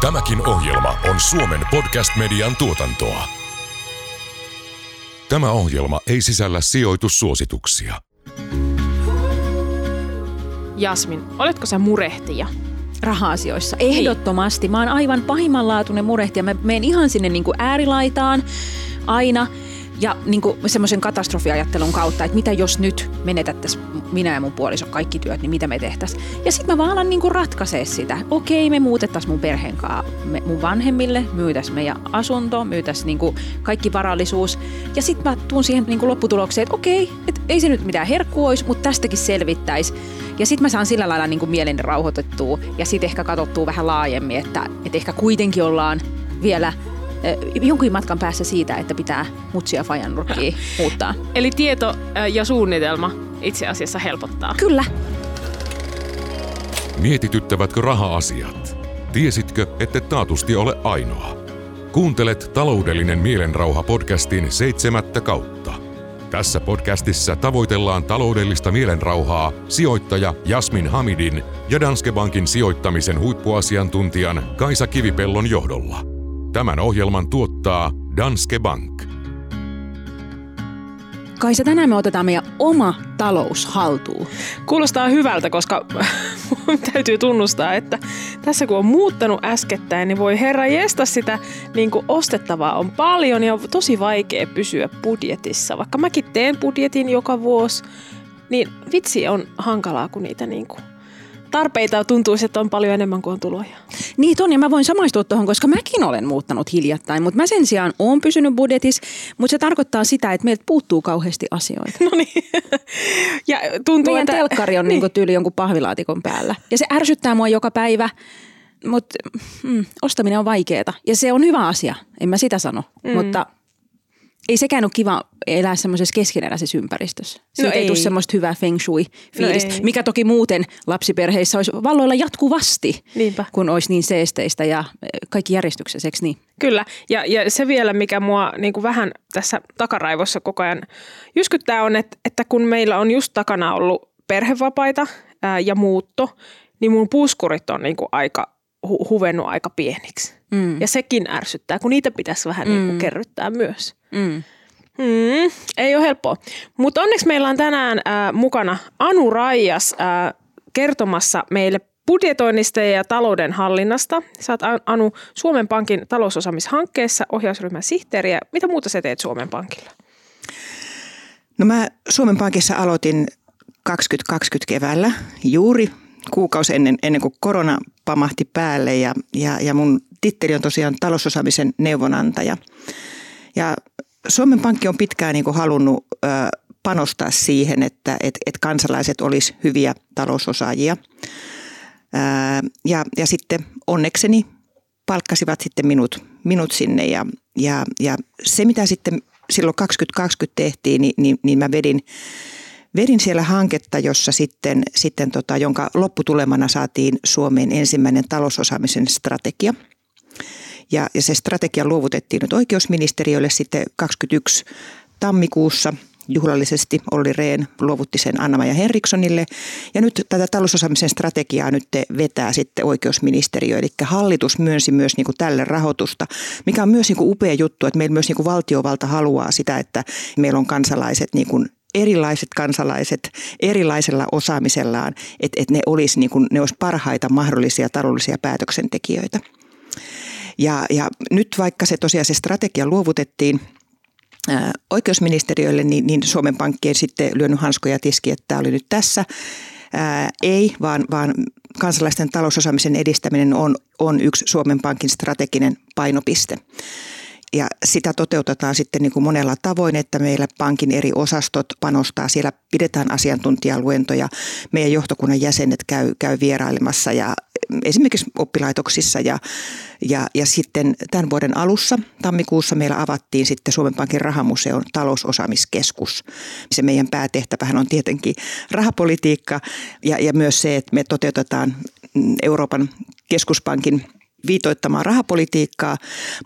Tämäkin ohjelma on Suomen podcast-median tuotantoa. Tämä ohjelma ei sisällä sijoitussuosituksia. Jasmin, oletko sä murehtija? raha-asioissa. Ehdottomasti. Mä oon aivan pahimmanlaatuinen murehtija. Mä menen ihan sinne niin kuin äärilaitaan aina ja niin semmoisen katastrofiajattelun kautta, että mitä jos nyt menetättäisiin minä ja mun puoliso kaikki työt, niin mitä me tehtäisiin. Ja sitten mä vaan alan niin ratkaisee sitä. Okei, me muutettaisiin mun perheen kanssa me, mun vanhemmille, myytäisiin meidän asunto, myytäisiin niin kaikki varallisuus. Ja sitten mä tuun siihen niin lopputulokseen, että okei, että ei se nyt mitään herkkua olisi, mutta tästäkin selvittäisi. Ja sitten mä saan sillä lailla niin kuin mieleni rauhoitettua ja sitten ehkä katsottua vähän laajemmin, että, että ehkä kuitenkin ollaan vielä jonkin matkan päässä siitä, että pitää mutsia fajan nurkkiin muuttaa. Eli tieto ja suunnitelma itse asiassa helpottaa. Kyllä. Mietityttävätkö raha-asiat? Tiesitkö, että taatusti ole ainoa? Kuuntelet taloudellinen mielenrauha podcastin seitsemättä kautta. Tässä podcastissa tavoitellaan taloudellista mielenrauhaa sijoittaja Jasmin Hamidin ja Danske Bankin sijoittamisen huippuasiantuntijan Kaisa Kivipellon johdolla. Tämän ohjelman tuottaa Danske Bank. Kaisa, tänään me otetaan meidän oma talous haltuun. Kuulostaa hyvältä, koska täytyy tunnustaa, että tässä kun on muuttanut äskettäin, niin voi herra jesta sitä niin kuin ostettavaa on paljon ja on tosi vaikea pysyä budjetissa. Vaikka mäkin teen budjetin joka vuosi, niin vitsi on hankalaa, kun niitä niin kuin tarpeita tuntuu, että on paljon enemmän kuin on tuloja. Niin on, ja mä voin samaistua tuohon, koska mäkin olen muuttanut hiljattain, mutta mä sen sijaan oon pysynyt budjetissa, mutta se tarkoittaa sitä, että meiltä puuttuu kauheasti asioita. No niin. ja tuntuu, Meidän että... telkkari on niin. Niin tyyli jonkun pahvilaatikon päällä. Ja se ärsyttää mua joka päivä, mutta mm, ostaminen on vaikeaa. Ja se on hyvä asia, en mä sitä sano, mm. mutta – ei sekään ole kiva elää semmoisessa keskeneräisessä ympäristössä. Siitä no ei, ei tule semmoista hyvää feng shui-fiilistä, no mikä toki muuten lapsiperheissä olisi valloilla jatkuvasti, Niinpä. kun olisi niin seesteistä ja e, kaikki järjestyksessä, eikö niin? Kyllä, ja, ja se vielä, mikä mua niin kuin vähän tässä takaraivossa koko ajan jyskyttää on, että, että kun meillä on just takana ollut perhevapaita ää, ja muutto, niin mun puskurit on niin kuin aika hu- huvennut aika pieniksi. Mm. Ja sekin ärsyttää, kun niitä pitäisi vähän mm. niin kuin kerryttää myös. Mm. Mm, ei ole helppoa. Mutta onneksi meillä on tänään äh, mukana Anu Raijas äh, kertomassa meille budjetoinnista ja talouden hallinnasta. Sä oot Anu Suomen Pankin talousosaamishankkeessa ohjausryhmän sihteeriä. Mitä muuta sä teet Suomen Pankilla? No mä Suomen Pankissa aloitin 2020 keväällä juuri kuukausi ennen, ennen kuin korona pamahti päälle ja, ja, ja mun titteli on tosiaan talousosaamisen neuvonantaja. Ja Suomen Pankki on pitkään niin kuin halunnut ö, panostaa siihen, että et, et kansalaiset olisi hyviä talousosaajia. Ö, ja, ja sitten onnekseni palkkasivat sitten minut, minut sinne ja, ja, ja se mitä sitten silloin 2020 tehtiin, niin, niin, niin mä vedin, vedin siellä hanketta, jossa sitten, sitten tota, jonka lopputulemana saatiin Suomeen ensimmäinen talousosaamisen strategia – ja, ja se strategia luovutettiin nyt oikeusministeriölle sitten 21 tammikuussa juhlallisesti Olli Rehn luovutti sen Anna-Maja Henrikssonille. Ja nyt tätä talousosaamisen strategiaa nyt vetää sitten oikeusministeriö. Eli hallitus myönsi myös niin kuin tälle rahoitusta, mikä on myös niin kuin upea juttu, että meillä myös niin kuin valtiovalta haluaa sitä, että meillä on kansalaiset niin kuin erilaiset kansalaiset erilaisella osaamisellaan, että, että ne olisi niin kuin, ne olisi parhaita mahdollisia taloudellisia päätöksentekijöitä. Ja, ja nyt vaikka se tosiaan se strategia luovutettiin oikeusministeriölle, niin, niin Suomen Pankki ei sitten lyönyt hanskoja tiski, että tämä oli nyt tässä. Ää, ei, vaan, vaan kansalaisten talousosaamisen edistäminen on, on yksi Suomen Pankin strateginen painopiste. Ja sitä toteutetaan sitten niin kuin monella tavoin, että meillä pankin eri osastot panostaa. Siellä pidetään asiantuntijaluentoja. Meidän johtokunnan jäsenet käy, käy vierailemassa ja esimerkiksi oppilaitoksissa ja, ja, ja sitten tämän vuoden alussa tammikuussa meillä avattiin sitten Suomen Pankin rahamuseon talousosaamiskeskus. Se meidän päätehtävähän on tietenkin rahapolitiikka ja, ja myös se, että me toteutetaan Euroopan keskuspankin viitoittamaan rahapolitiikkaa,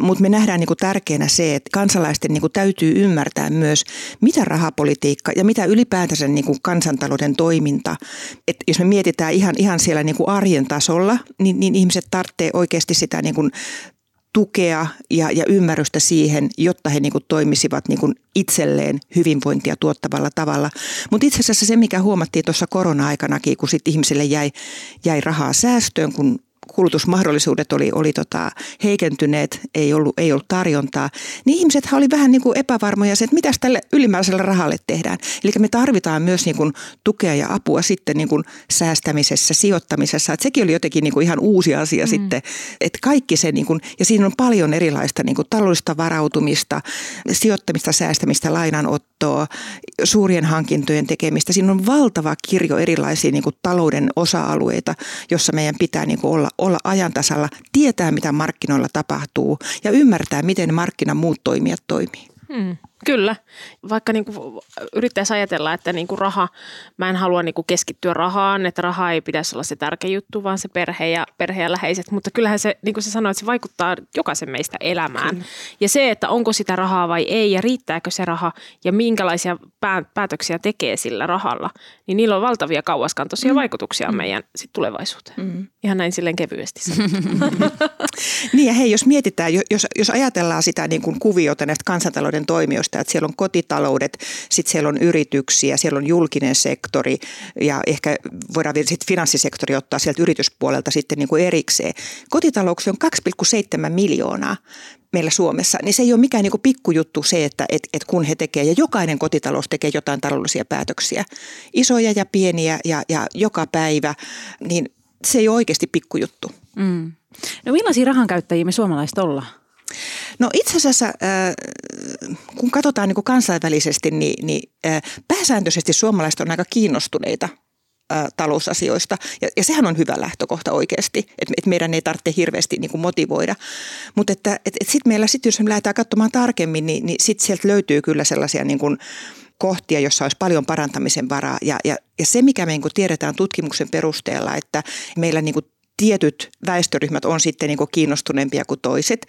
mutta me nähdään niin kuin tärkeänä se, että kansalaisten niin kuin täytyy ymmärtää myös, mitä rahapolitiikka ja mitä ylipäätänsä niin kuin kansantalouden toiminta. Et jos me mietitään ihan, ihan siellä niin kuin arjen tasolla, niin, niin ihmiset tarvitsee oikeasti sitä niin kuin tukea ja, ja ymmärrystä siihen, jotta he niin kuin toimisivat niin kuin itselleen hyvinvointia tuottavalla tavalla. Mutta itse asiassa se, mikä huomattiin tuossa korona-aikanakin, kun sit ihmisille jäi, jäi rahaa säästöön, kun kulutusmahdollisuudet oli, oli tota heikentyneet, ei ollut, ei ollut tarjontaa, niin ihmiset oli vähän niin kuin epävarmoja se, että mitä tälle ylimääräiselle rahalle tehdään. Eli me tarvitaan myös niin kuin tukea ja apua sitten niin kuin säästämisessä, sijoittamisessa. Että sekin oli jotenkin niin kuin ihan uusi asia mm. sitten, että kaikki se, niin kuin, ja siinä on paljon erilaista niin kuin taloudellista varautumista, sijoittamista, säästämistä, lainanottoa, suurien hankintojen tekemistä. Siinä on valtava kirjo erilaisia niin kuin talouden osa-alueita, jossa meidän pitää niin kuin olla olla ajan tasalla, tietää mitä markkinoilla tapahtuu ja ymmärtää, miten markkinan muut toimijat toimii. Hmm. Kyllä, vaikka niin kuin yrittäisi ajatella, että niin kuin raha, mä en halua niin kuin keskittyä rahaan, että raha ei pitäisi olla se tärkeä juttu, vaan se perhe ja, perhe ja läheiset, mutta kyllähän se, niin kuin sä sanoit, se vaikuttaa jokaisen meistä elämään. Kyllä. Ja se, että onko sitä rahaa vai ei ja riittääkö se raha ja minkälaisia päätöksiä tekee sillä rahalla, niin niillä on valtavia kauaskantoisia mm. vaikutuksia mm. meidän sit tulevaisuuteen. Mm. Ihan näin silleen kevyesti Niin ja hei, jos mietitään, jos, jos ajatellaan sitä niin kuin kuviota näistä kansantalouden toimijoista, sitä, että siellä on kotitaloudet, sitten siellä on yrityksiä, siellä on julkinen sektori ja ehkä voidaan sitten finanssisektori ottaa sieltä yrityspuolelta sitten niin kuin erikseen. Kotitalouksia on 2,7 miljoonaa meillä Suomessa, niin se ei ole mikään niin pikkujuttu se, että et, et kun he tekevät, ja jokainen kotitalous tekee jotain taloudellisia päätöksiä, isoja ja pieniä ja, ja joka päivä, niin se ei ole oikeasti pikkujuttu. Mm. No millaisia rahankäyttäjiä me suomalaiset ollaan? No itse asiassa, kun katsotaan niin kuin kansainvälisesti, niin, niin pääsääntöisesti suomalaiset on aika kiinnostuneita talousasioista. Ja, ja sehän on hyvä lähtökohta oikeasti, että et meidän ei tarvitse hirveästi niin kuin motivoida. Mutta että et, et sitten meillä, sit jos me lähdetään katsomaan tarkemmin, niin, niin sitten sieltä löytyy kyllä sellaisia niin kuin kohtia, jossa olisi paljon parantamisen varaa. Ja, ja, ja se, mikä me niin tiedetään tutkimuksen perusteella, että meillä niin kuin tietyt väestöryhmät on sitten niin kuin kiinnostuneempia kuin toiset.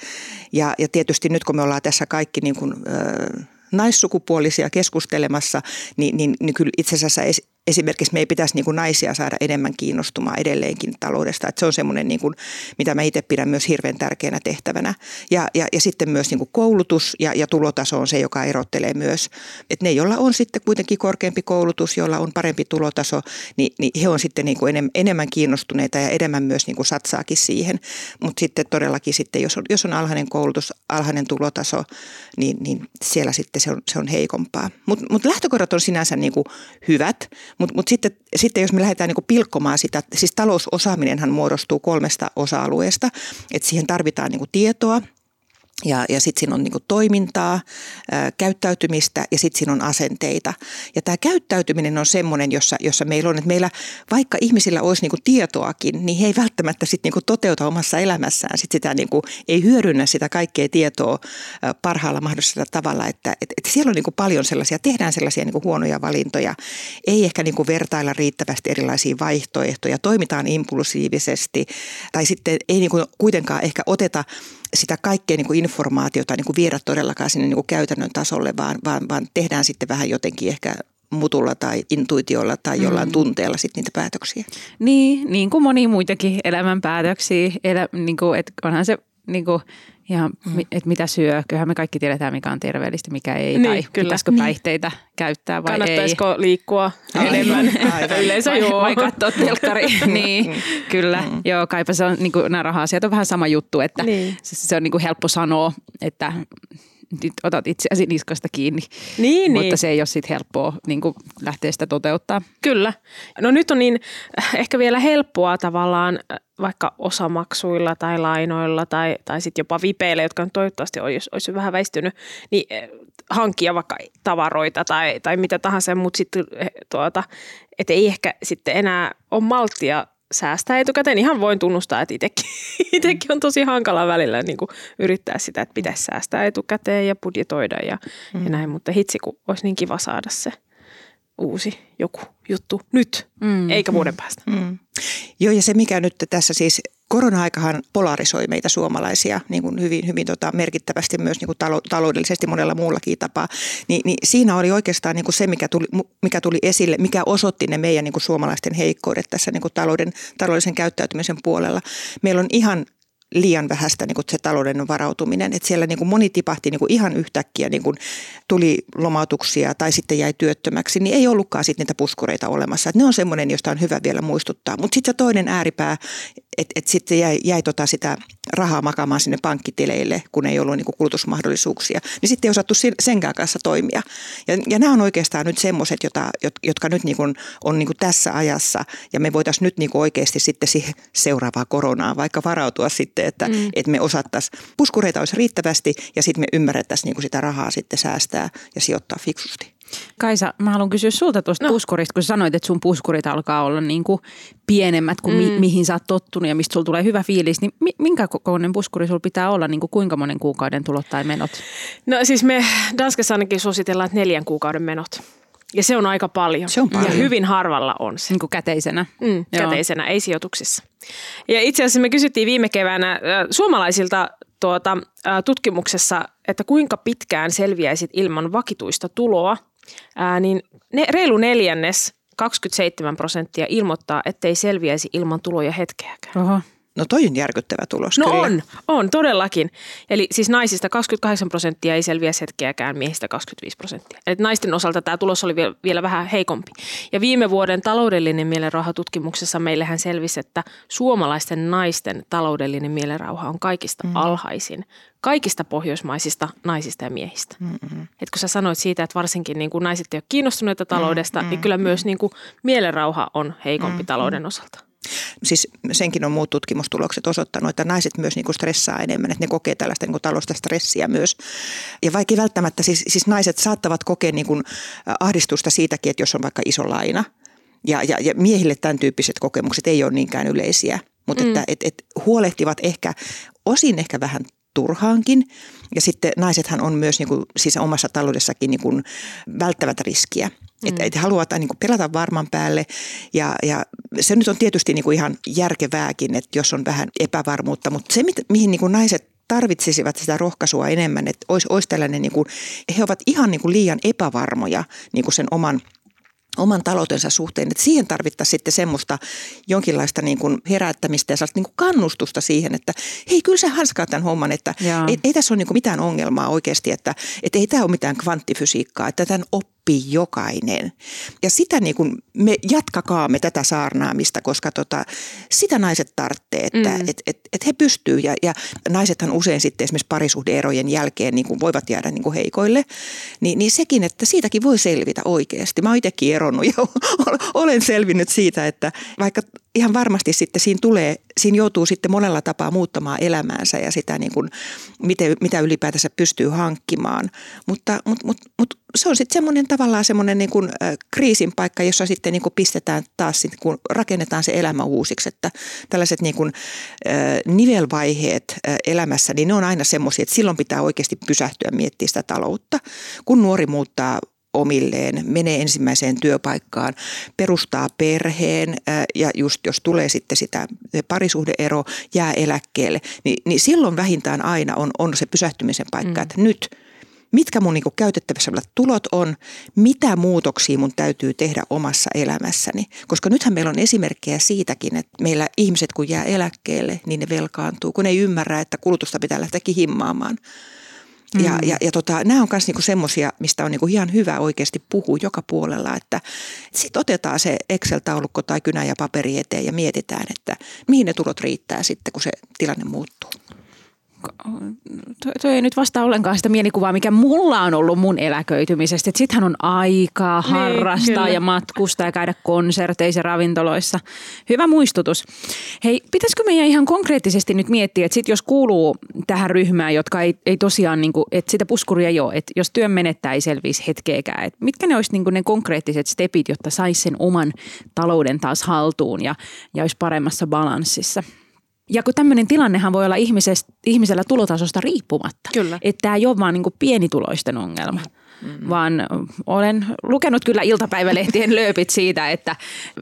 Ja, ja tietysti nyt kun me ollaan tässä kaikki niin kuin, ö, naissukupuolisia keskustelemassa, niin, niin, niin kyllä itse asiassa esimerkiksi me ei pitäisi niin kuin naisia saada enemmän kiinnostumaan edelleenkin taloudesta. Että se on semmoinen, niin kuin, mitä mä itse pidän myös hirveän tärkeänä tehtävänä. Ja, ja, ja sitten myös niin kuin koulutus ja, ja tulotaso on se, joka erottelee myös. Että ne, joilla on sitten kuitenkin korkeampi koulutus, joilla on parempi tulotaso, niin, niin he on sitten niin kuin enemmän kiinnostuneita ja enemmän myös niin kuin satsaakin siihen. Mutta sitten todellakin sitten, jos on, jos on alhainen koulutus, alhainen tulotaso, niin, niin siellä sitten se on, se on heikompaa. Mutta mut lähtökohdat on sinänsä niin kuin hyvät, mutta mut sitten, sitten jos me lähdetään niin pilkkomaan sitä, siis talousosaaminenhan muodostuu kolmesta osa-alueesta, että siihen tarvitaan niin tietoa – ja, ja sitten siinä on niinku toimintaa, ää, käyttäytymistä ja sitten siinä on asenteita. Ja tämä käyttäytyminen on semmoinen, jossa, jossa meillä on, että meillä vaikka ihmisillä olisi niinku tietoakin, niin he ei välttämättä sit niinku toteuta omassa elämässään sit sitä, niinku, ei hyödynnä sitä kaikkea tietoa ää, parhaalla mahdollisella tavalla. Että et, et siellä on niinku paljon sellaisia, tehdään sellaisia niinku huonoja valintoja, ei ehkä niinku vertailla riittävästi erilaisia vaihtoehtoja, toimitaan impulsiivisesti tai sitten ei niinku kuitenkaan ehkä oteta sitä kaikkea niin kuin informaatiota niin kuin viedä todellakaan sinne niin kuin käytännön tasolle, vaan, vaan, vaan tehdään sitten vähän jotenkin ehkä mutulla tai intuitiolla tai jollain mm. tunteella sitten niitä päätöksiä. Niin, niin kuin moni muitakin elämän päätöksiä. Elä, niin kuin, että onhan se niin kuin, ja mm. että mitä syö. Kyllähän me kaikki tiedetään, mikä on terveellistä, mikä ei. Niin, tai kyllä. pitäisikö niin. päihteitä käyttää vai Kannattaisiko ei. liikkua enemmän? Aivan. Yleensä vai, joo. Vai katsoa telkkari. niin, kyllä. Mm. Joo, kaipa se on, niin kuin, nämä raha-asiat on vähän sama juttu, että niin. se, se on niin kuin helppo sanoa, että nyt otat itseäsi niskasta kiinni. Niin, Mutta niin. se ei ole sitten helppoa niin kuin lähteä sitä toteuttaa. Kyllä. No nyt on niin äh, ehkä vielä helppoa tavallaan äh, vaikka osamaksuilla tai lainoilla tai, tai sitten jopa vipeillä, jotka on toivottavasti olisi, olisi vähän väistynyt, niin äh, hankkia vaikka tavaroita tai, tai mitä tahansa, mutta sitten tuota, että ei ehkä sitten enää ole malttia säästää etukäteen. Ihan voin tunnustaa, että itsekin, itsekin on tosi hankala välillä niin kuin yrittää sitä, että pitäisi säästää etukäteen ja budjetoida ja, mm. ja näin. Mutta hitsi, kun olisi niin kiva saada se uusi joku juttu nyt, mm. eikä vuoden päästä. Mm. Joo, ja se mikä nyt tässä siis korona-aikahan polarisoi meitä suomalaisia niin kuin hyvin, hyvin tota, merkittävästi myös niin kuin talo, taloudellisesti monella muullakin tapaa. Ni, niin siinä oli oikeastaan niin kuin se, mikä tuli, mikä tuli esille, mikä osoitti ne meidän niin kuin suomalaisten heikkoudet tässä niin kuin talouden, taloudellisen käyttäytymisen puolella. Meillä on ihan liian vähäistä niin kuin se talouden varautuminen. Että siellä niin kuin moni tipahti niin kuin ihan yhtäkkiä, niin kuin tuli lomautuksia tai sitten jäi työttömäksi, niin ei ollutkaan sitten niitä puskureita olemassa. Et ne on semmoinen, josta on hyvä vielä muistuttaa. Mutta sitten se toinen ääripää, että et sitten jäi, jäi tota sitä rahaa makaamaan sinne pankkitileille, kun ei ollut niin kuin kulutusmahdollisuuksia, niin sitten ei osattu senkään kanssa toimia. Ja, ja nämä on oikeastaan nyt semmoiset, jotka, jotka nyt niin kuin on niin kuin tässä ajassa, ja me voitaisiin nyt niin kuin oikeasti sitten siihen seuraavaan koronaan vaikka varautua sitten, että, mm. että me osattaisiin, puskureita olisi riittävästi, ja sitten me ymmärrettäisiin niin kuin sitä rahaa sitten säästää ja sijoittaa fiksusti. Kaisa, mä haluan kysyä sulta tuosta no. puskurista, kun sä sanoit, että sun puskurit alkaa olla niin kuin pienemmät kuin mm. mi- mihin sä oot tottunut ja mistä sulla tulee hyvä fiilis, niin mi- minkä kokoinen puskuri sulla pitää olla, niin kuin kuinka monen kuukauden tulot tai menot? No siis me Danskassa ainakin suositellaan, että neljän kuukauden menot. Ja se on aika paljon. Se on paljon. Ja hyvin harvalla on se. Niin kuin käteisenä. Mm, käteisenä, ei sijoituksissa. Ja itse asiassa me kysyttiin viime keväänä äh, suomalaisilta tuota, äh, tutkimuksessa, että kuinka pitkään selviäisit ilman vakituista tuloa – ää, niin ne, reilu neljännes, 27 prosenttia ilmoittaa, ettei selviäisi ilman tuloja hetkeäkään. Oho. No toi on järkyttävä tulos No kyllä. on, on todellakin. Eli siis naisista 28 prosenttia ei selviä hetkeäkään, miehistä 25 prosenttia. Eli naisten osalta tämä tulos oli vielä, vielä vähän heikompi. Ja viime vuoden taloudellinen mielenrauhatutkimuksessa meillähän selvisi, että suomalaisten naisten taloudellinen mielenrauha on kaikista mm. alhaisin kaikista pohjoismaisista naisista ja miehistä. Mm-hmm. Et kun sä sanoit siitä, että varsinkin niin kuin naiset eivät ole kiinnostuneita taloudesta, mm-hmm. niin kyllä myös niin kuin mielenrauha on heikompi mm-hmm. talouden osalta. Siis senkin on muut tutkimustulokset osoittanut, että naiset myös niin kuin stressaa enemmän, että ne kokee tällaista niin kuin taloudellista stressiä myös. Ja vaikka välttämättä, siis, siis naiset saattavat kokea niin kuin ahdistusta siitäkin, että jos on vaikka iso laina, ja, ja, ja miehille tämän tyyppiset kokemukset ei ole niinkään yleisiä, mutta mm. että et, et huolehtivat ehkä osin ehkä vähän turhaankin. Ja sitten naisethan on myös niin kuin, siis omassa taloudessakin niin kuin, välttävät riskiä. Mm. Että et haluavat niin kuin, pelata varman päälle. Ja, ja se nyt on tietysti niin kuin ihan järkevääkin, että jos on vähän epävarmuutta, mutta se mihin niin kuin naiset tarvitsisivat sitä rohkaisua enemmän, että olisi, olisi tällainen, niin kuin, he ovat ihan niin kuin liian epävarmoja niin kuin sen oman – oman taloutensa suhteen, että siihen tarvittaisiin sitten semmoista jonkinlaista niin kuin herättämistä ja niin kuin kannustusta siihen, että hei kyllä sä hanskaa tämän homman, että ei, ei tässä ole niin kuin mitään ongelmaa oikeasti, että, että ei tämä ole mitään kvanttifysiikkaa, että tämän oppii oppii jokainen. Ja sitä niin kuin me jatkakaamme tätä saarnaamista, koska tota, sitä naiset tarvitsee, että mm. et, et, et he pystyy ja, ja naisethan usein sitten esimerkiksi parisuhdeerojen jälkeen niin kuin voivat jäädä niin kuin heikoille, niin, niin sekin, että siitäkin voi selvitä oikeasti. Mä oon itsekin eronnut ja olen selvinnyt siitä, että vaikka ihan varmasti sitten siinä tulee, siinä joutuu sitten monella tapaa muuttamaan elämäänsä ja sitä niin kuin, miten, mitä ylipäätänsä pystyy hankkimaan. Mutta, mutta, mutta, mutta se on sitten semmoinen tavallaan semmoinen niin kuin, kriisin paikka, jossa sitten niin kuin pistetään taas, sitten, kun rakennetaan se elämä uusiksi. Että tällaiset niin kuin, nivelvaiheet elämässä, niin ne on aina semmoisia, että silloin pitää oikeasti pysähtyä miettiä sitä taloutta. Kun nuori muuttaa omilleen, menee ensimmäiseen työpaikkaan, perustaa perheen ja just jos tulee sitten sitä parisuhdeero, jää eläkkeelle, niin, niin silloin vähintään aina on, on se pysähtymisen paikka, mm. että nyt mitkä mun niinku käytettävissä olevat tulot on, mitä muutoksia mun täytyy tehdä omassa elämässäni. Koska nythän meillä on esimerkkejä siitäkin, että meillä ihmiset kun jää eläkkeelle, niin ne velkaantuu, kun ei ymmärrä, että kulutusta pitää lähteäkin himmaamaan. Ja, mm. ja, ja tota, nämä on myös niinku semmoisia, mistä on niinku ihan hyvä oikeasti puhua joka puolella, että sitten otetaan se Excel-taulukko tai kynä ja paperi eteen ja mietitään, että mihin ne tulot riittää sitten, kun se tilanne muuttuu toi, toi ei nyt vastaa ollenkaan sitä mielikuvaa, mikä mulla on ollut mun eläköitymisestä. Että sittenhän on aikaa niin, harrastaa niin, ja matkustaa ja käydä konserteissa ja ravintoloissa. Hyvä muistutus. Hei, pitäisikö meidän ihan konkreettisesti nyt miettiä, että sit jos kuuluu tähän ryhmään, jotka ei, ei tosiaan, niin kuin, että sitä puskuria ei ole, että jos työn menettää ei selviisi hetkeäkään, että mitkä ne olisi niin ne konkreettiset stepit, jotta saisi sen oman talouden taas haltuun ja, ja olisi paremmassa balanssissa? Ja kun tämmöinen tilannehan voi olla ihmisellä tulotasosta riippumatta. Kyllä. Että tämä ei ole vaan niin pienituloisten ongelma. Mm. Vaan olen lukenut kyllä iltapäivälehtien lööpit siitä, että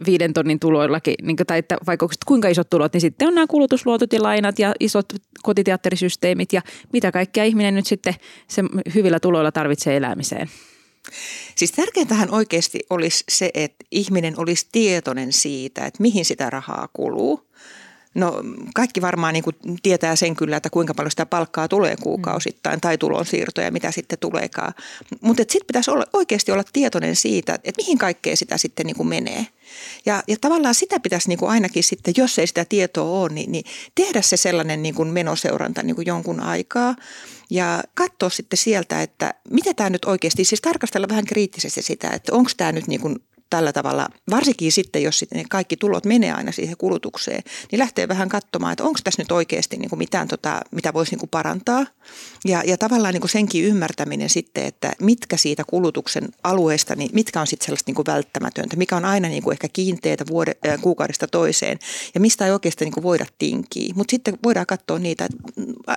viiden tonnin tuloillakin, niin tai että vaikka kuinka isot tulot, niin sitten on nämä kulutusluotot ja lainat ja isot kotiteatterisysteemit ja mitä kaikkea ihminen nyt sitten se hyvillä tuloilla tarvitsee elämiseen. Siis tärkeintähän oikeasti olisi se, että ihminen olisi tietoinen siitä, että mihin sitä rahaa kuluu. No kaikki varmaan niin kuin tietää sen kyllä, että kuinka paljon sitä palkkaa tulee kuukausittain tai tulonsiirtoja, mitä sitten tuleekaan. Mutta sitten pitäisi olla, oikeasti olla tietoinen siitä, että mihin kaikkeen sitä sitten niin kuin menee. Ja, ja tavallaan sitä pitäisi niin kuin ainakin sitten, jos ei sitä tietoa ole, niin, niin tehdä se sellainen niin kuin menoseuranta niin kuin jonkun aikaa ja katsoa sitten sieltä, että mitä tämä nyt oikeasti, siis tarkastella vähän kriittisesti sitä, että onko tämä nyt niin kuin tällä tavalla, varsinkin sitten, jos sitten ne kaikki tulot menee aina siihen kulutukseen, niin lähtee vähän katsomaan, että onko tässä nyt oikeasti niin kuin mitään, tota, mitä voisi niin kuin parantaa. Ja, ja tavallaan niin kuin senkin ymmärtäminen sitten, että mitkä siitä kulutuksen alueesta, niin mitkä on sitten sellaista niin kuin välttämätöntä, mikä on aina niin kuin ehkä kiinteitä vuode, äh, kuukaudesta toiseen ja mistä ei oikeasti niin kuin voida tinkiä. Mutta sitten voidaan katsoa niitä,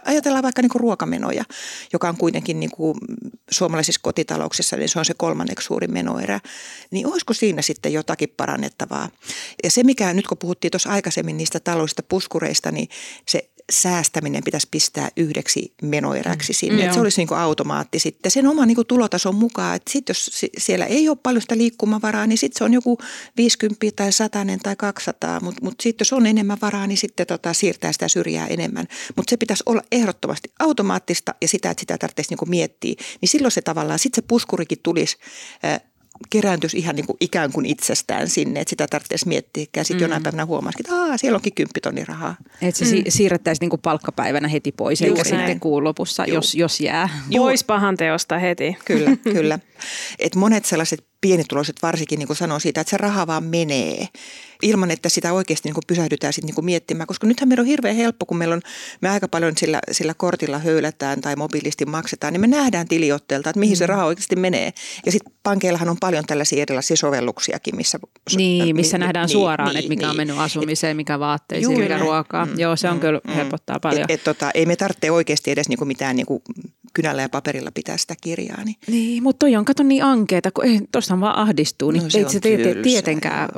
ajatellaan vaikka niin kuin ruokamenoja, joka on kuitenkin niin kuin suomalaisissa kotitalouksissa, niin se on se kolmanneksi suurin menoerä. Niin olisiko siinä sitten jotakin parannettavaa. Ja se, mikä nyt kun puhuttiin tuossa aikaisemmin niistä taloudellisista puskureista, niin se säästäminen pitäisi pistää yhdeksi menoeräksi mm. sinne. Mm, se olisi niin kuin automaatti sitten sen oman niin kuin tulotason mukaan. Että sitten jos siellä ei ole paljon sitä liikkumavaraa, niin sitten se on joku 50 tai 100 tai 200. Mutta mut sitten jos on enemmän varaa, niin sitten tota, siirtää sitä syrjää enemmän. Mutta se pitäisi olla ehdottomasti automaattista ja sitä, että sitä tarvitsisi niin kuin miettiä. Niin silloin se tavallaan, sitten se puskurikin tulisi kerääntyisi ihan niin kuin ikään kuin itsestään sinne, että sitä tarvitsisi miettiä. Ja sitten mm. jonain päivänä huomasi, että Aa, siellä onkin kymppitonni rahaa. Että se mm. siirrettäisiin niin kuin palkkapäivänä heti pois, eikä sitten kuun lopussa, jos, jos jää. Pois pahan teosta heti. Kyllä, kyllä. Et monet sellaiset pienituloiset varsinkin niin kuin sanoo siitä, että se raha vaan menee ilman, että sitä oikeasti niin kuin pysähdytään sitten niin kuin miettimään. Koska nythän meillä on hirveän helppo, kun meillä on, me aika paljon sillä, sillä kortilla höylätään tai mobiilisti maksetaan, niin me nähdään tiliotteelta, että mihin mm. se raha oikeasti menee. Ja sitten pankeillahan on paljon tällaisia erilaisia sovelluksiakin, missä... Niin, missä niin, nähdään niin, suoraan, niin, että mikä niin, on mennyt asumiseen, mikä vaatteisiin, juuri, mikä ruokaa. Mm, Joo, se on mm, kyllä mm, helpottaa paljon. Et, et, tota, ei me tarvitse oikeasti edes niin kuin mitään niin kuin kynällä ja paperilla pitää sitä kirjaa. Niin, niin mutta toi on kato niin ankeeta, kun tuosta vaan ahdistuu, niin no, se ei se tietenkään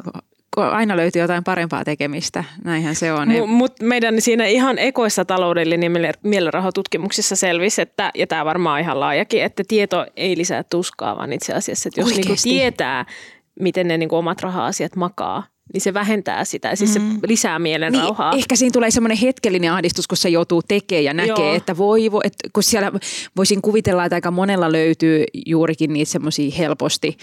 aina löytyy jotain parempaa tekemistä, näinhän se on. M- Mutta meidän siinä ihan ekoissa taloudellinen mielenrahoitutkimuksissa selvisi, että, ja tämä varmaan ihan laajakin, että tieto ei lisää tuskaa, vaan itse asiassa, että jos niinku tietää, miten ne niinku omat raha-asiat makaa, niin se vähentää sitä, siis se mm. lisää mielenrauhaa. Niin, ehkä siinä tulee semmoinen hetkellinen ahdistus, kun se joutuu tekemään ja näkee, Joo. että voi, että kun siellä voisin kuvitella, että aika monella löytyy juurikin niitä semmoisia helposti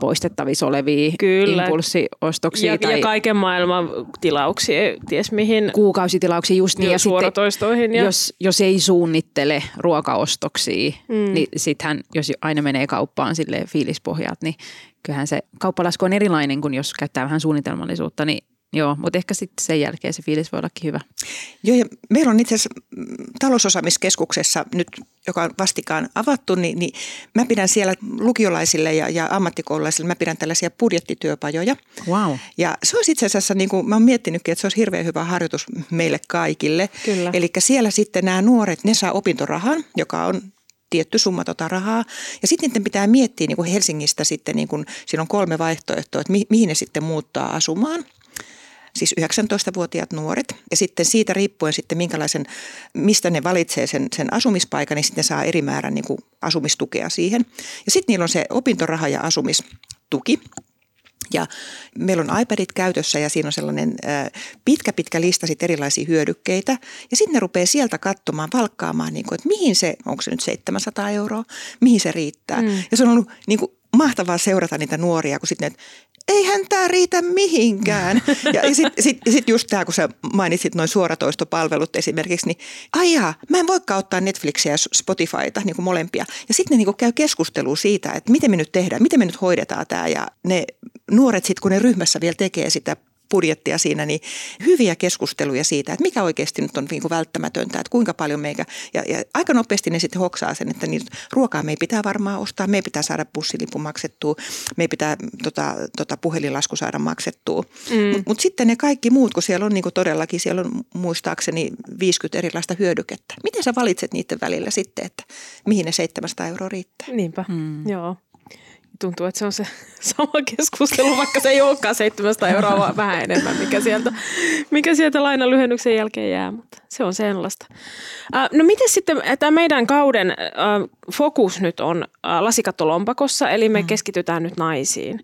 poistettavissa olevia Kyllä. impulssiostoksia. Ja, tai ja kaiken maailman tilauksia, ties mihin. Kuukausitilauksia just niin. Ja suoratoistoihin. Ja... Jos, jos ei suunnittele ruokaostoksia, mm. niin sittenhän, jos aina menee kauppaan sille fiilispohjat, niin kyllähän se kauppalasku on erilainen kuin jos käyttää vähän suunnitelmallisuutta, niin Joo, mutta ehkä sitten sen jälkeen se fiilis voi ollakin hyvä. Joo, ja meillä on itse asiassa talousosaamiskeskuksessa nyt, joka on vastikaan avattu, niin, niin mä pidän siellä lukiolaisille ja, ja ammattikoululaisille, mä pidän tällaisia budjettityöpajoja. Wow. Ja se olisi itse asiassa, niin kuin mä oon miettinytkin, että se olisi hirveän hyvä harjoitus meille kaikille. Kyllä. Eli siellä sitten nämä nuoret, ne saa opintorahan, joka on tietty summa tota rahaa. Ja sitten niiden pitää miettiä niin kuin Helsingistä sitten, niin kuin, siinä on kolme vaihtoehtoa, että mi, mihin ne sitten muuttaa asumaan – siis 19-vuotiaat nuoret. Ja sitten siitä riippuen sitten minkälaisen, mistä ne valitsee sen, sen asumispaikan, niin sitten ne saa eri määrän niin kuin asumistukea siihen. Ja sitten niillä on se opintoraha ja asumistuki. Ja meillä on iPadit käytössä ja siinä on sellainen pitkä, pitkä lista sit erilaisia hyödykkeitä. Ja sitten ne rupeaa sieltä katsomaan, valkkaamaan, niin kuin, että mihin se, onko se nyt 700 euroa, mihin se riittää. Mm. Ja se on ollut niin kuin, mahtavaa seurata niitä nuoria, kun sitten eihän tämä riitä mihinkään. Ja sitten sit, sit just tämä, kun sä mainitsit noin suoratoistopalvelut esimerkiksi, niin aijaa, mä en voikaan ottaa Netflixiä ja Spotifyta niin kuin molempia. Ja sitten ne niin käy keskustelua siitä, että miten me nyt tehdään, miten me nyt hoidetaan tämä. Ja ne nuoret sitten, kun ne ryhmässä vielä tekee sitä budjettia siinä, niin hyviä keskusteluja siitä, että mikä oikeasti nyt on niin kuin välttämätöntä, että kuinka paljon meikä, ja, ja aika nopeasti ne sitten hoksaa sen, että niin, ruokaa me ei pitää varmaan ostaa, me ei pitää saada bussilippu maksettua, me ei pitää tota, tota puhelinlasku saada maksettua, mm. mutta mut sitten ne kaikki muut, kun siellä on niin kuin todellakin, siellä on muistaakseni 50 erilaista hyödykettä. Miten sä valitset niiden välillä sitten, että mihin ne 700 euroa riittää? Niinpä, mm. joo tuntuu, että se on se sama keskustelu, vaikka se ei olekaan 700 euroa, vaan vähän enemmän, mikä sieltä, mikä sieltä lainan lyhennyksen jälkeen jää, mutta se on sellaista. Äh, no miten sitten tämä meidän kauden äh, fokus nyt on äh, lasikattolompakossa, eli me mm. keskitytään nyt naisiin.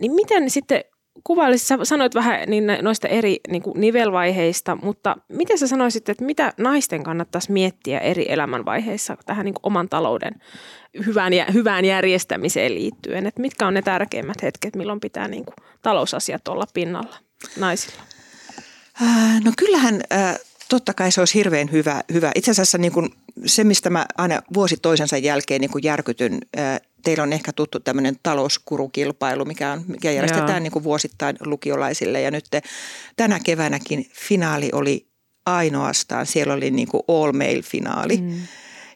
Niin miten sitten kuvailisit, sä sanoit vähän niin noista eri niin kuin nivelvaiheista, mutta miten sä sanoisit, että mitä naisten kannattaisi miettiä eri elämänvaiheissa tähän niin kuin oman talouden hyvään, hyvään järjestämiseen liittyen? Että mitkä on ne tärkeimmät hetket, milloin pitää niin kuin talousasiat olla pinnalla naisilla? Äh, no kyllähän äh, totta kai se olisi hirveän hyvä. hyvä. Itse asiassa niin kuin se, mistä mä aina vuosi toisensa jälkeen niin kuin järkytyn, äh, teillä on ehkä tuttu tämmöinen talouskurukilpailu, mikä, on, mikä järjestetään niin kuin vuosittain lukiolaisille. Ja nyt te, tänä keväänäkin finaali oli ainoastaan, siellä oli niin kuin all male finaali. Mm.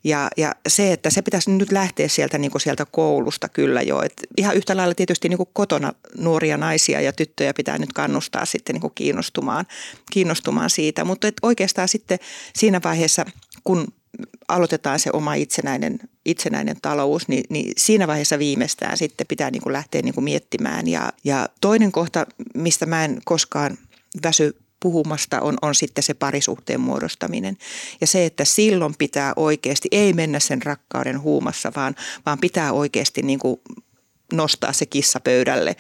Ja, ja se, että se pitäisi nyt lähteä sieltä, niin kuin sieltä koulusta kyllä jo. Et ihan yhtä lailla tietysti niin kuin kotona nuoria naisia ja tyttöjä pitää nyt kannustaa sitten niin kuin kiinnostumaan, kiinnostumaan siitä. Mutta et oikeastaan sitten siinä vaiheessa, kun aloitetaan se oma itsenäinen, itsenäinen talous, niin, niin siinä vaiheessa viimeistään sitten pitää niin kuin lähteä niin kuin miettimään. Ja, ja toinen kohta, mistä mä en koskaan väsy puhumasta on, on sitten se parisuhteen muodostaminen. Ja se, että silloin pitää oikeasti, ei mennä sen rakkauden huumassa, vaan, vaan pitää oikeasti niin kuin nostaa se kissa pöydälle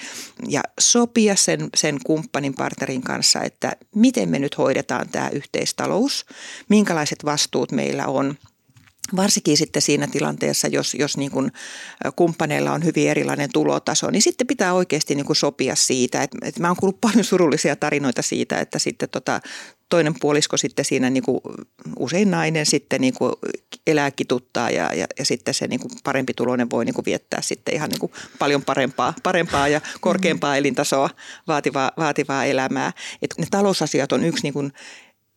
ja sopia sen, sen kumppanin partnerin kanssa, että miten me nyt hoidetaan tämä yhteistalous, minkälaiset vastuut meillä on – varsinkin sitten siinä tilanteessa, jos, jos niin kuin kumppaneilla on hyvin erilainen tulotaso, niin sitten pitää oikeasti niin kuin sopia siitä. Että, että mä oon kuullut paljon surullisia tarinoita siitä, että sitten tota, toinen puolisko sitten siinä niin kuin, usein nainen sitten niin kuin elää kituttaa ja, ja, ja sitten se niin kuin parempi tuloinen voi niin kuin viettää sitten ihan niin kuin paljon parempaa, parempaa ja korkeampaa elintasoa vaativaa, vaativaa elämää. Et ne talousasiat on yksi niin kuin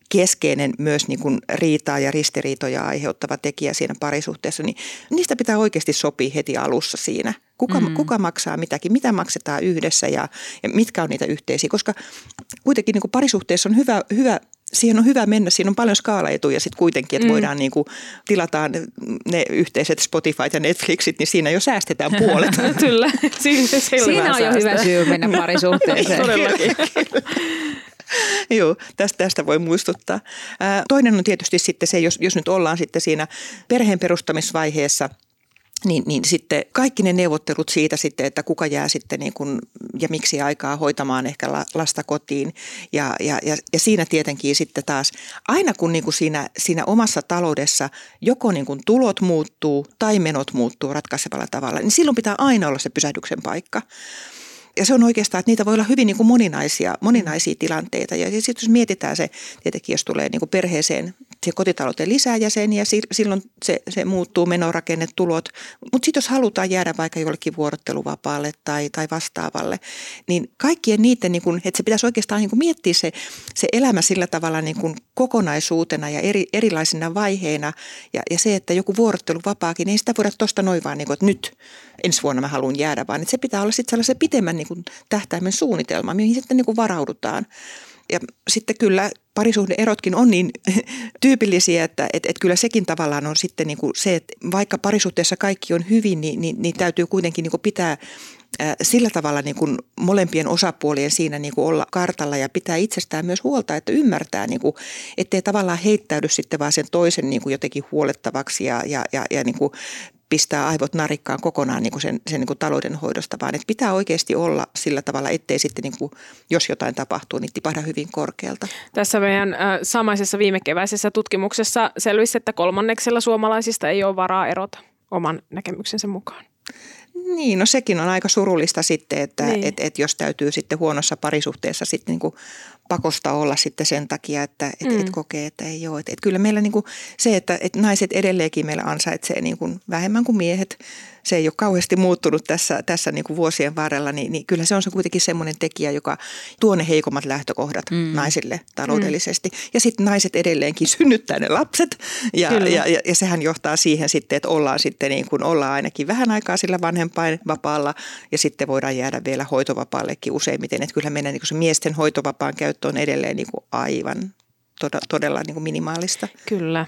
keskeinen myös niin kuin riitaa ja ristiriitoja aiheuttava tekijä siinä parisuhteessa, niin niistä pitää oikeasti sopia heti alussa siinä. Kuka, mm. kuka maksaa mitäkin, mitä maksetaan yhdessä ja, ja mitkä on niitä yhteisiä, koska kuitenkin niin kuin parisuhteessa on hyvä, hyvä siihen on hyvä mennä, siinä on paljon skaalaetuja sitten kuitenkin, että mm. voidaan niin kuin, tilataan ne yhteiset Spotify ja Netflixit, niin siinä jo säästetään puolet. Kyllä, siinä, siinä on jo hyvä syy mennä parisuhteeseen. Todellakin. Joo, tästä, tästä voi muistuttaa. Toinen on tietysti sitten se, jos, jos nyt ollaan sitten siinä perheen perustamisvaiheessa – niin, niin sitten kaikki ne neuvottelut siitä sitten, että kuka jää sitten niin kuin, ja miksi aikaa hoitamaan ehkä lasta kotiin. Ja, ja, ja, ja siinä tietenkin sitten taas, aina kun niin kuin siinä, siinä omassa taloudessa joko niin kuin tulot muuttuu tai menot muuttuu ratkaisevalla tavalla, niin silloin pitää aina olla se pysähdyksen paikka ja se on oikeastaan, että niitä voi olla hyvin niin kuin moninaisia, moninaisia tilanteita. Ja sitten jos mietitään se, tietenkin jos tulee niin kuin perheeseen, se kotitalouteen lisää jäseniä, silloin se, se muuttuu menorakenne, tulot. Mutta sitten jos halutaan jäädä vaikka jollekin vuorotteluvapaalle tai, tai vastaavalle, niin kaikkien niiden, niin kuin, että se pitäisi oikeastaan niin kuin miettiä se, se elämä sillä tavalla niin kuin kokonaisuutena ja eri, erilaisina vaiheina. Ja, ja se, että joku vuorotteluvapaakin, ei sitä voida tuosta noin vaan, niin kuin, että nyt ensi vuonna mä haluan jäädä, vaan että se pitää olla sitten sellaisen pitemmän niin kuin tähtäimen suunnitelma, mihin sitten niin kuin varaudutaan. Ja sitten kyllä parisuhdeerotkin on niin tyypillisiä, että, että, että kyllä sekin tavallaan on sitten niin kuin se, että vaikka parisuhteessa kaikki on hyvin, niin, niin, niin täytyy kuitenkin niin kuin pitää sillä tavalla niin kuin molempien osapuolien siinä niin kuin olla kartalla ja pitää itsestään myös huolta, että ymmärtää, niin kuin, ettei tavallaan heittäydy sitten vaan sen toisen niin kuin jotenkin huolettavaksi ja, ja, ja, ja niin kuin pistää aivot narikkaan kokonaan niin kuin sen, sen niin kuin taloudenhoidosta, vaan että pitää oikeasti olla sillä tavalla, ettei sitten niin kuin, jos jotain tapahtuu, niin tipahda hyvin korkealta. Tässä meidän äh, samaisessa viime keväisessä tutkimuksessa selvisi, että kolmanneksella suomalaisista ei ole varaa erota oman näkemyksensä mukaan. Niin, no sekin on aika surullista sitten, että niin. et, et jos täytyy sitten huonossa parisuhteessa sitten niin kuin pakosta olla sitten sen takia, että et, mm. et kokee, että ei ole. Et, et kyllä meillä niin kuin se, että et naiset edelleenkin meillä ansaitsee niin kuin vähemmän kuin miehet – se ei ole kauheasti muuttunut tässä, tässä niin kuin vuosien varrella, niin, niin kyllä se on se kuitenkin semmoinen tekijä, joka tuo ne heikommat lähtökohdat mm. naisille taloudellisesti. Mm. Ja sitten naiset edelleenkin synnyttää ne lapset ja, ja, ja, ja sehän johtaa siihen sitten, että ollaan sitten niin kuin ollaan ainakin vähän aikaa sillä vanhempainvapaalla ja sitten voidaan jäädä vielä hoitovapaallekin useimmiten. Että kyllä meidän niin kuin se miesten hoitovapaan käyttö on edelleen niin kuin aivan todella, todella niin kuin minimaalista. Kyllä.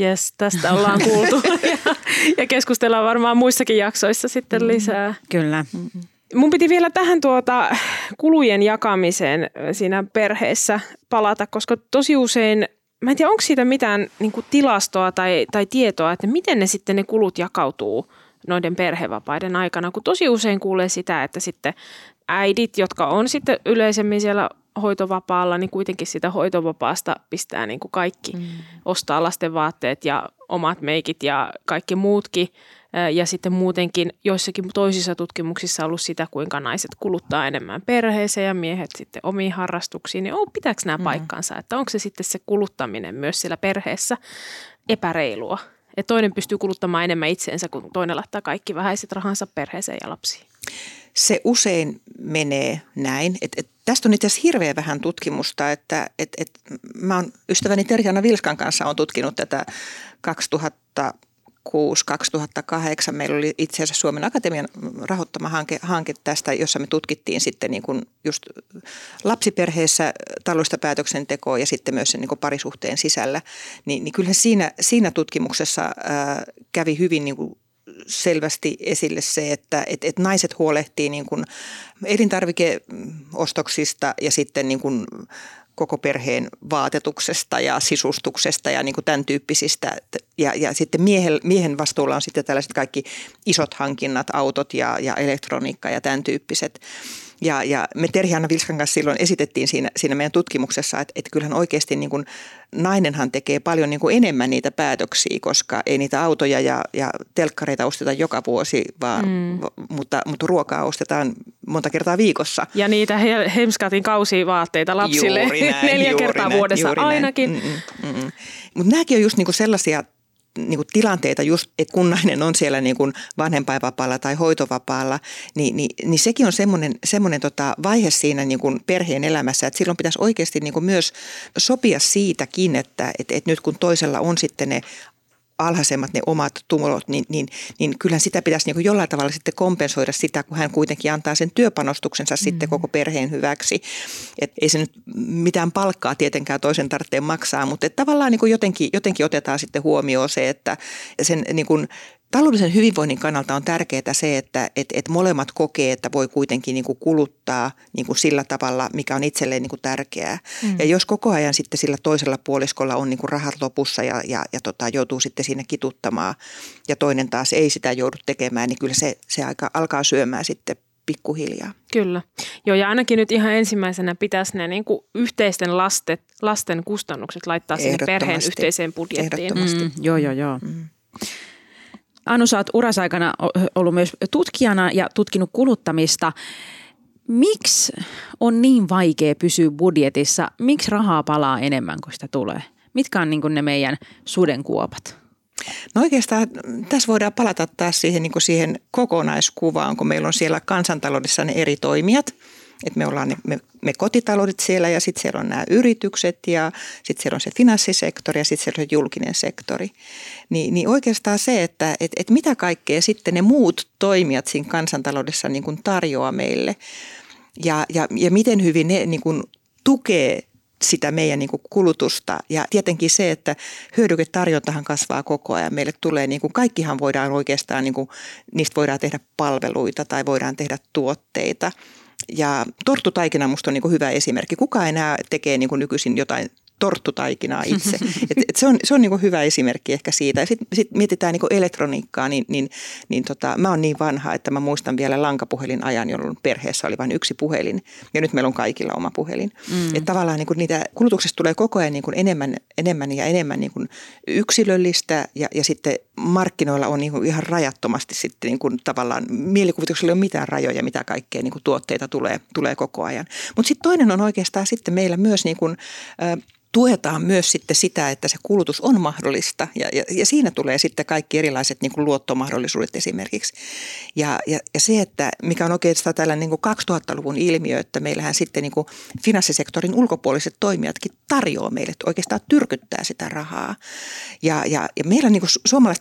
Yes, tästä ollaan kuultu ja, ja keskustellaan varmaan muissakin jaksoissa sitten mm-hmm. lisää. Kyllä. Mun piti vielä tähän tuota kulujen jakamiseen siinä perheessä palata, koska tosi usein, mä en tiedä onko siitä mitään niin tilastoa tai, tai tietoa, että miten ne sitten ne kulut jakautuu noiden perhevapaiden aikana, kun tosi usein kuulee sitä, että sitten äidit, jotka on sitten yleisemmin siellä hoitovapaalla, niin kuitenkin sitä hoitovapaasta pistää niin kuin kaikki. Mm. Ostaa lasten vaatteet ja omat meikit ja kaikki muutkin. Ja sitten muutenkin joissakin toisissa tutkimuksissa on ollut sitä, kuinka naiset kuluttaa enemmän perheeseen ja miehet sitten omiin harrastuksiin. Niin oh, pitääkö nämä mm. paikkansa? Että onko se sitten se kuluttaminen myös siellä perheessä epäreilua? Että toinen pystyy kuluttamaan enemmän itseensä, kun toinen laittaa kaikki vähäiset rahansa perheeseen ja lapsiin se usein menee näin. Et, et, tästä on itse asiassa hirveän vähän tutkimusta, että et, et, mä oon ystäväni Terjana Vilskan kanssa on tutkinut tätä 2006 2008 meillä oli itse asiassa Suomen Akatemian rahoittama hanke, hanke tästä, jossa me tutkittiin sitten niin kuin just lapsiperheessä taloudellista päätöksentekoa ja sitten myös sen niin kuin parisuhteen sisällä. Niin, niin kyllä siinä, siinä tutkimuksessa ää, kävi hyvin niin kuin selvästi esille se, että et, et naiset huolehtii niin kuin elintarvikeostoksista ja sitten niin kuin koko perheen vaatetuksesta ja sisustuksesta ja niin kuin tämän tyyppisistä. Ja, ja sitten miehen, miehen vastuulla on sitten tällaiset kaikki isot hankinnat, autot ja, ja elektroniikka ja tämän tyyppiset. Ja, ja me Terhianna Vilskan kanssa silloin esitettiin siinä, siinä meidän tutkimuksessa, että, että kyllähän oikeasti niin kuin nainenhan tekee paljon niin kuin enemmän niitä päätöksiä, koska ei niitä autoja ja, ja telkkareita osteta joka vuosi, vaan, mm. mutta, mutta ruokaa ostetaan monta kertaa viikossa. Ja niitä Hemskatin kausivaatteita lapsille juuri näin, neljä juuri kertaa näin, vuodessa ainakin. Mm, mm, mm. Mutta nämäkin on just niin kuin sellaisia niin kuin tilanteita, just, että kun nainen on siellä niin kuin vanhempainvapaalla tai hoitovapaalla, niin, niin, niin sekin on semmoinen, semmoinen tota vaihe siinä niin kuin perheen elämässä, että silloin pitäisi oikeasti niin kuin myös sopia siitäkin, että, että, että nyt kun toisella on sitten ne alhaisemmat ne omat tumolot, niin, niin, niin kyllä sitä pitäisi niin kuin jollain tavalla sitten kompensoida sitä, kun hän kuitenkin antaa sen työpanostuksensa mm-hmm. sitten koko perheen hyväksi. Et ei se nyt mitään palkkaa tietenkään toisen tarvitse maksaa, mutta tavallaan niin kuin jotenkin, jotenkin otetaan sitten huomioon se, että sen niin kuin Taloudellisen hyvinvoinnin kannalta on tärkeää se, että et, et molemmat kokee, että voi kuitenkin niin kuin kuluttaa niin kuin sillä tavalla, mikä on itselleen niin kuin tärkeää. Mm. Ja jos koko ajan sitten sillä toisella puoliskolla on niin kuin rahat lopussa ja, ja, ja tota, joutuu sitten siinä kituttamaan ja toinen taas ei sitä joudu tekemään, niin kyllä se, se aika alkaa syömään sitten pikkuhiljaa. Kyllä. Joo, ja ainakin nyt ihan ensimmäisenä pitäisi ne niin kuin yhteisten lastet, lasten kustannukset laittaa sinne perheen yhteiseen budjettiin. Ehdottomasti. Mm, joo, joo, joo. Mm. Anu, sä oot urasaikana ollut myös tutkijana ja tutkinut kuluttamista. Miksi on niin vaikea pysyä budjetissa? Miksi rahaa palaa enemmän kuin sitä tulee? Mitkä on niin ne meidän sudenkuopat? No oikeastaan tässä voidaan palata taas siihen, niin siihen kokonaiskuvaan, kun meillä on siellä kansantaloudessa ne eri toimijat – et me ollaan ne, me, me kotitaloudet siellä ja sitten siellä on nämä yritykset ja sitten siellä on se finanssisektori ja sitten siellä on se julkinen sektori. Ni, niin oikeastaan se, että et, et mitä kaikkea sitten ne muut toimijat siinä kansantaloudessa niin kuin tarjoaa meille ja, ja, ja miten hyvin ne niin kuin tukee sitä meidän niin kuin kulutusta. Ja tietenkin se, että hyödyketarjontahan kasvaa koko ajan. Meille tulee, niin kuin kaikkihan voidaan oikeastaan, niin kuin, niistä voidaan tehdä palveluita tai voidaan tehdä tuotteita – ja torttutaikina musta on niin hyvä esimerkki. Kuka enää tekee niin nykyisin jotain torttutaikinaa itse. Et, et se on, se on niin hyvä esimerkki ehkä siitä. Sitten sit mietitään niin elektroniikkaa, niin, niin, niin tota, mä oon niin vanha, että mä muistan vielä lankapuhelin ajan, jolloin perheessä oli vain yksi puhelin. Ja nyt meillä on kaikilla oma puhelin. Mm. Että tavallaan niin niitä kulutuksesta tulee koko ajan niin enemmän, enemmän ja enemmän niin yksilöllistä ja, ja sitten markkinoilla on niin kuin ihan rajattomasti sitten niin kuin tavallaan, mielikuvituksella ei ole mitään rajoja, mitä kaikkea niin kuin tuotteita tulee, tulee koko ajan. Mutta sitten toinen on oikeastaan sitten meillä myös niin kuin, tuetaan myös sitten sitä, että se kulutus on mahdollista ja, ja, ja siinä tulee sitten kaikki erilaiset niin kuin luottomahdollisuudet esimerkiksi. Ja, ja, ja se, että mikä on oikeastaan tällainen niin kuin 2000-luvun ilmiö, että meillähän sitten niin kuin finanssisektorin ulkopuoliset toimijatkin tarjoaa meille, että oikeastaan tyrkyttää sitä rahaa. Ja, ja, ja meillä niin kuin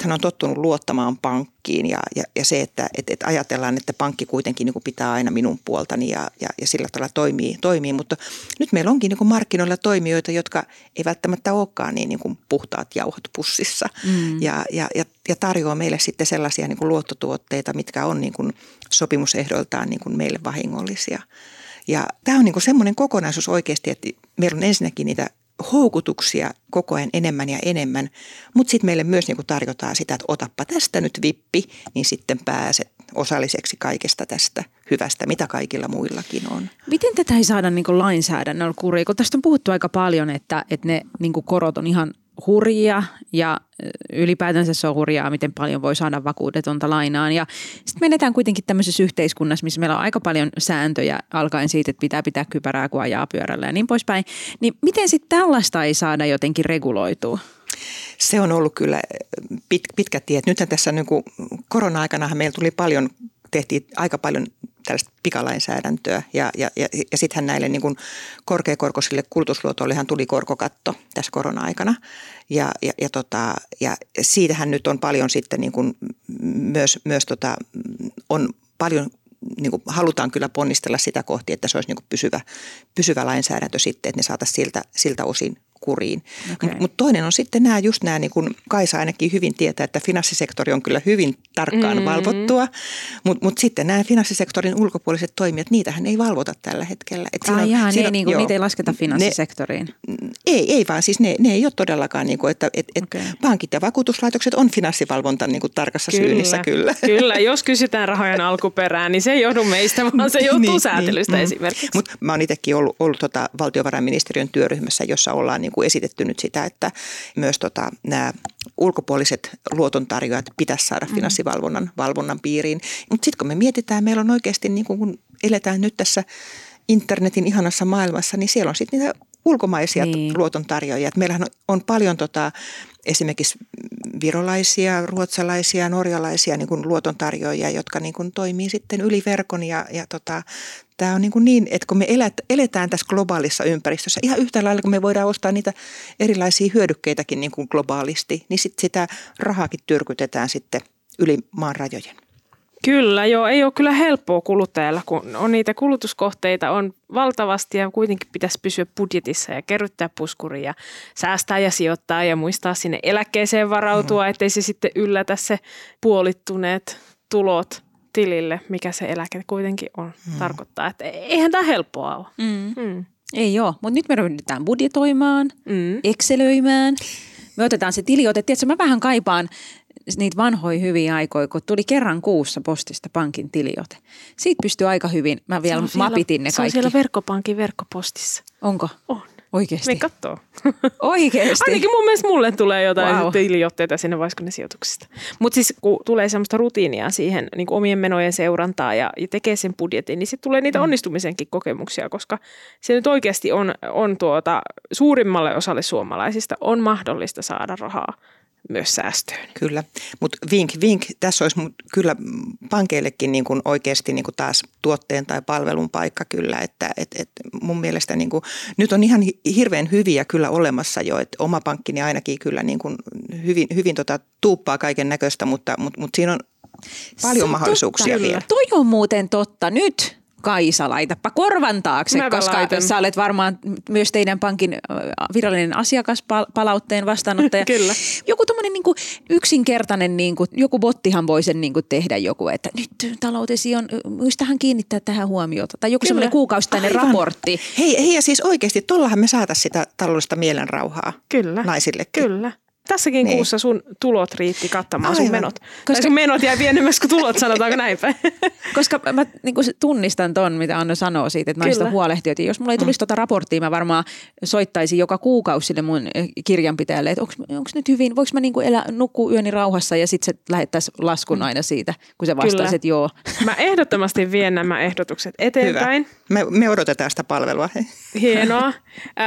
suomalaisethan on tottunut luottamaan pankkiin ja, ja, ja se, että et, et ajatellaan, että pankki kuitenkin niin kuin pitää aina minun puoltani ja, ja, ja sillä tavalla toimii, toimii. Mutta nyt meillä onkin niin kuin markkinoilla toimijoita, jotka ei välttämättä olekaan niin, niin kuin puhtaat jauhot pussissa. Mm. Ja, ja, ja, ja tarjoaa meille sitten sellaisia niin kuin luottotuotteita, mitkä on niin kuin sopimusehdoiltaan niin kuin meille vahingollisia. Ja tämä on niin semmoinen kokonaisuus oikeasti, että meillä on ensinnäkin niitä houkutuksia koko ajan enemmän ja enemmän, mutta sitten meille myös niin kuin tarjotaan sitä, että otappa tästä nyt vippi, niin sitten pääset osalliseksi kaikesta tästä hyvästä, mitä kaikilla muillakin on. Miten tätä ei saada niin lainsäädännöllä kuriin? Kun tästä on puhuttu aika paljon, että, että ne niin korot on ihan hurjia ja ylipäätänsä se on hurjaa, miten paljon voi saada vakuudetonta lainaan. Ja sitten menetään kuitenkin tämmöisessä yhteiskunnassa, missä meillä on aika paljon sääntöjä alkaen siitä, että pitää pitää kypärää, kun ajaa pyörällä ja niin poispäin. Niin miten sitten tällaista ei saada jotenkin reguloitua? Se on ollut kyllä pit, pitkä tie. Nythän tässä niin korona-aikana meillä tuli paljon, tehtiin aika paljon tällaista pikalainsäädäntöä ja, ja, ja, ja sittenhän näille niin korkeakorkoisille kulutusluotoillehan tuli korkokatto tässä korona-aikana. Ja, ja, ja, tota, ja siitähän nyt on paljon sitten niin kuin myös, myös tota, on paljon niin kuin halutaan kyllä ponnistella sitä kohti, että se olisi niin kuin pysyvä, pysyvä lainsäädäntö sitten, että ne saataisiin siltä, siltä osin kuriin. Okay. Mutta toinen on sitten nämä, just nämä, niin kuin Kaisa ainakin hyvin tietää, että finanssisektori on kyllä hyvin tarkkaan mm-hmm. valvottua, mutta mut sitten nämä finanssisektorin ulkopuoliset toimijat, niitähän ei valvota tällä hetkellä. Et Ai jaa, ne, niin kuin, niitä ei lasketa finanssisektoriin? Ne, ei, ei vaan siis ne, ne ei ole todellakaan, niin kuin, että et, et okay. pankit ja vakuutuslaitokset on finanssivalvontan niin kuin tarkassa kyllä, syynissä kyllä. Kyllä, jos kysytään rahojen alkuperään, niin se ei johdu meistä, vaan se johtuu niin, säätelystä niin, esimerkiksi. Mutta mä oon itsekin ollut, ollut tota valtiovarainministeriön työryhmässä, jossa ollaan niin kuin esitetty nyt sitä, että myös tota, nämä ulkopuoliset luotontarjoajat pitäisi saada mm. finanssivalvonnan valvonnan piiriin. Mutta sitten kun me mietitään, meillä on oikeasti, niin kun eletään nyt tässä internetin ihanassa maailmassa, niin siellä on sitten niitä ulkomaisia niin. luotontarjoajia. Meillähän on paljon tota, esimerkiksi virolaisia, ruotsalaisia, norjalaisia niin kuin luotontarjoajia, jotka niin kuin toimii sitten yli verkon ja, ja tota, tämä on niin, kuin niin, että kun me eletään tässä globaalissa ympäristössä, ihan yhtä lailla kun me voidaan ostaa niitä erilaisia hyödykkeitäkin niin kuin globaalisti, niin sit sitä rahaakin tyrkytetään sitten yli maan rajojen. Kyllä, joo, ei ole kyllä helppoa kuluttajalla, kun on niitä kulutuskohteita on valtavasti ja kuitenkin pitäisi pysyä budjetissa ja kerryttää puskuria ja säästää ja sijoittaa ja muistaa sinne eläkkeeseen varautua, mm. ettei se sitten yllätä se puolittuneet tulot tilille, mikä se eläke kuitenkin on, mm. tarkoittaa. Että eihän tämä helppoa ole. Mm. Mm. Ei ole, mutta nyt me ryhdytään budjetoimaan, mm. excelöimään. Me otetaan se tiliote. Tiedätkö, mä vähän kaipaan niitä vanhoja hyviä aikoja, kun tuli kerran kuussa postista pankin tiliote. Siitä pystyy aika hyvin. Mä vielä mapitin ne kaikki. Se on siellä verkkopankin verkkopostissa. Onko? On. Oikeasti? Me katsoo. Oikeasti? Ainakin mun mielestä mulle tulee jotain wow. tiliotteita sinne sijoituksista. Mutta siis kun tulee semmoista rutiinia siihen niin omien menojen seurantaa ja, ja tekee sen budjetin, niin sitten tulee niitä mm. onnistumisenkin kokemuksia, koska se nyt oikeasti on, on tuota, suurimmalle osalle suomalaisista on mahdollista saada rahaa myös säästöön. Kyllä, mutta vink vink, tässä olisi kyllä pankeillekin niin kuin oikeasti niin kuin taas tuotteen tai palvelun paikka kyllä, että et, et mun mielestä niin kuin, nyt on ihan hirveän hyviä kyllä olemassa jo, että oma pankkini ainakin kyllä niin kuin hyvin, hyvin tota, tuuppaa kaiken näköistä, mutta, mutta, mutta siinä on paljon Se mahdollisuuksia totta, vielä. Toi on muuten totta. Nyt Kaisa, laitapa korvan taakse, Mä koska laitan. sä olet varmaan myös teidän pankin virallinen asiakaspalautteen vastaanottaja. Kyllä. Joku tämmöinen niin yksinkertainen, niin kuin, joku bottihan voi sen niin kuin tehdä joku, että nyt taloutesi on, muistahan kiinnittää tähän huomiota. Tai joku semmoinen kuukausittainen Aivan. raportti. Hei, hei ja siis oikeasti, tollahan me saataisiin sitä taloudellista mielenrauhaa Kyllä. naisillekin. Kyllä. Tässäkin Niin. kuussa sun tulot riitti kattamaan sun Aivan. menot. Koska... Tai sun menot jäi pienemmäksi kuin tulot, sanotaanko näin päin. Koska mä niin kuin tunnistan ton, mitä Anna sanoo siitä, että naista huolehtii. Jos mulla ei tulisi mm. tuota raporttia, mä varmaan soittaisin joka kuukausi sille mun eh, kirjanpitäjälle, että onko nyt hyvin, voiko mä niinku elää, nukkua yöni rauhassa ja sitten se lähettäisi laskun aina siitä, kun se vastaisi, että joo. Mä ehdottomasti vien nämä ehdotukset Hyvä. eteenpäin. Me, me odotetaan sitä palvelua. Hei. Hienoa,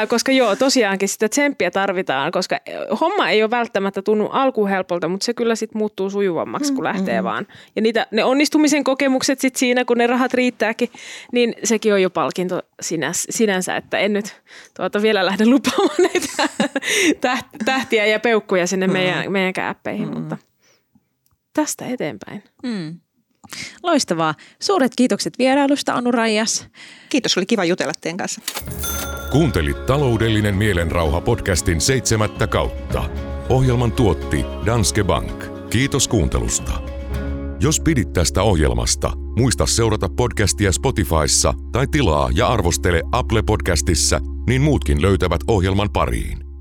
koska joo, tosiaankin sitä tsemppiä tarvitaan, koska äh, homma ei ole välttämättä tunnu alkuun helpolta, mutta se kyllä sitten muuttuu sujuvammaksi, kun lähtee vaan. Ja niitä, ne onnistumisen kokemukset sitten siinä, kun ne rahat riittääkin, niin sekin on jo palkinto sinänsä, sinänsä että en nyt tuota vielä lähde lupaamaan näitä täht- tähtiä ja peukkuja sinne meidän, meidän käppeihin, mutta tästä eteenpäin. Mm. Loistavaa. Suuret kiitokset vierailusta, Anu Raijas. Kiitos, oli kiva jutella teidän kanssa. Kuuntelit taloudellinen mielenrauha podcastin seitsemättä kautta. Ohjelman tuotti Danske Bank. Kiitos kuuntelusta. Jos pidit tästä ohjelmasta, muista seurata podcastia Spotifyssa tai tilaa ja arvostele Apple Podcastissa, niin muutkin löytävät ohjelman pariin.